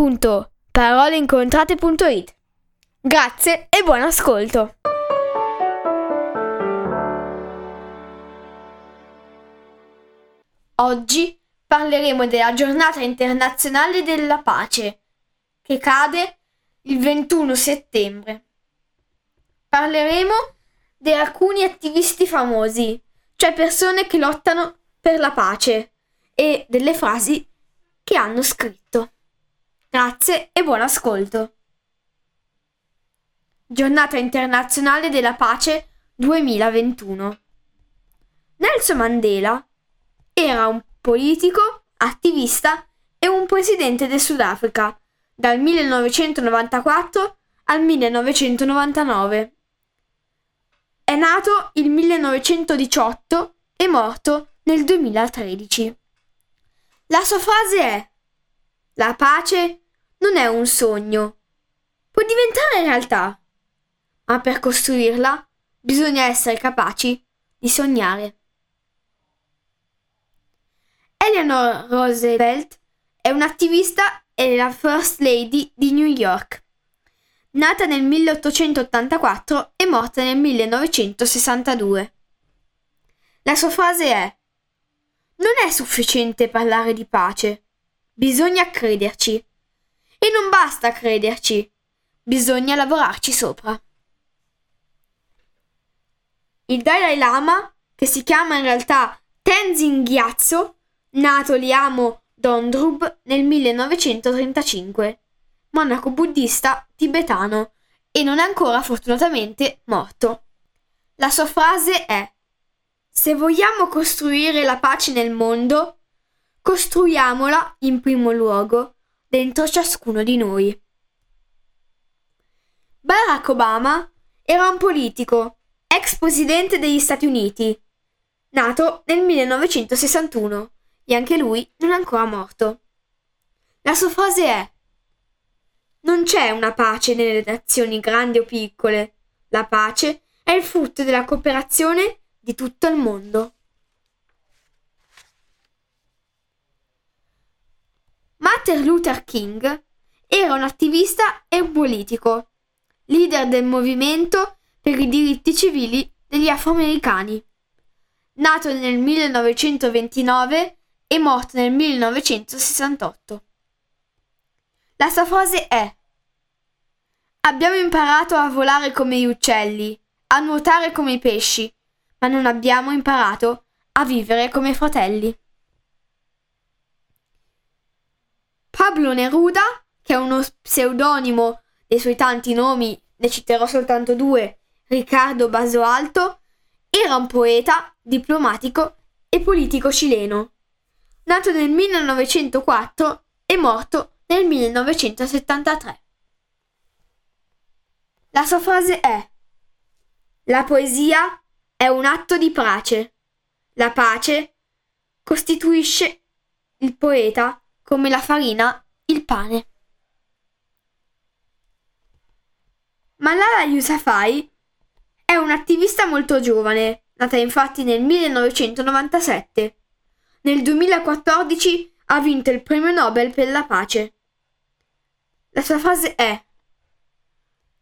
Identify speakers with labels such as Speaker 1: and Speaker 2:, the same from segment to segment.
Speaker 1: www.paroleincontrate.it. Grazie e buon ascolto! Oggi parleremo della giornata internazionale della pace, che cade il 21 settembre. Parleremo di alcuni attivisti famosi, cioè persone che lottano per la pace, e delle frasi che hanno scritto. Grazie e buon ascolto. Giornata internazionale della pace 2021. Nelson Mandela era un politico, attivista e un presidente del Sudafrica dal 1994 al 1999. È nato il 1918 e morto nel 2013. La sua frase è La pace non è un sogno. Può diventare realtà, ma per costruirla bisogna essere capaci di sognare. Eleanor Roosevelt è un'attivista e la First Lady di New York. Nata nel 1884 e morta nel 1962. La sua frase è non è sufficiente parlare di pace. Bisogna crederci. E non basta crederci. Bisogna lavorarci sopra. Il Dalai Lama, che si chiama in realtà Tenzin Gyatso, nato Liamo Dondrub nel 1935, monaco buddista tibetano e non è ancora fortunatamente morto. La sua frase è se vogliamo costruire la pace nel mondo, costruiamola in primo luogo dentro ciascuno di noi. Barack Obama era un politico, ex presidente degli Stati Uniti, nato nel 1961 e anche lui non è ancora morto. La sua frase è Non c'è una pace nelle nazioni grandi o piccole, la pace è il frutto della cooperazione di tutto il mondo. Martin Luther King era un attivista e un politico, leader del movimento per i diritti civili degli afroamericani. Nato nel 1929 e morto nel 1968. La sua frase è Abbiamo imparato a volare come gli uccelli, a nuotare come i pesci, ma non abbiamo imparato a vivere come fratelli. Pablo Neruda, che è uno pseudonimo dei suoi tanti nomi, ne citerò soltanto due, Riccardo Basoalto, era un poeta, diplomatico e politico cileno, nato nel 1904 e morto nel 1973. La sua frase è La poesia è un atto di pace. La pace costituisce il poeta come la farina il pane. Malala Yousafzai è un'attivista molto giovane, nata infatti nel 1997. Nel 2014 ha vinto il premio Nobel per la pace. La sua frase è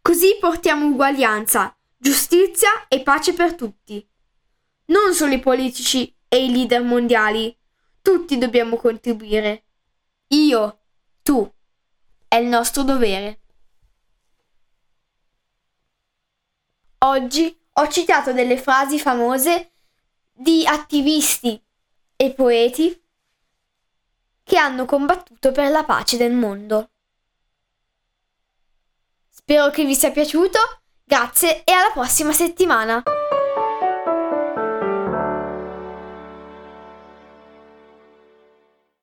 Speaker 1: Così portiamo uguaglianza giustizia e pace per tutti. Non solo i politici e i leader mondiali, tutti dobbiamo contribuire. Io, tu, è il nostro dovere. Oggi ho citato delle frasi famose di attivisti e poeti che hanno combattuto per la pace del mondo. Spero che vi sia piaciuto Grazie e alla prossima settimana!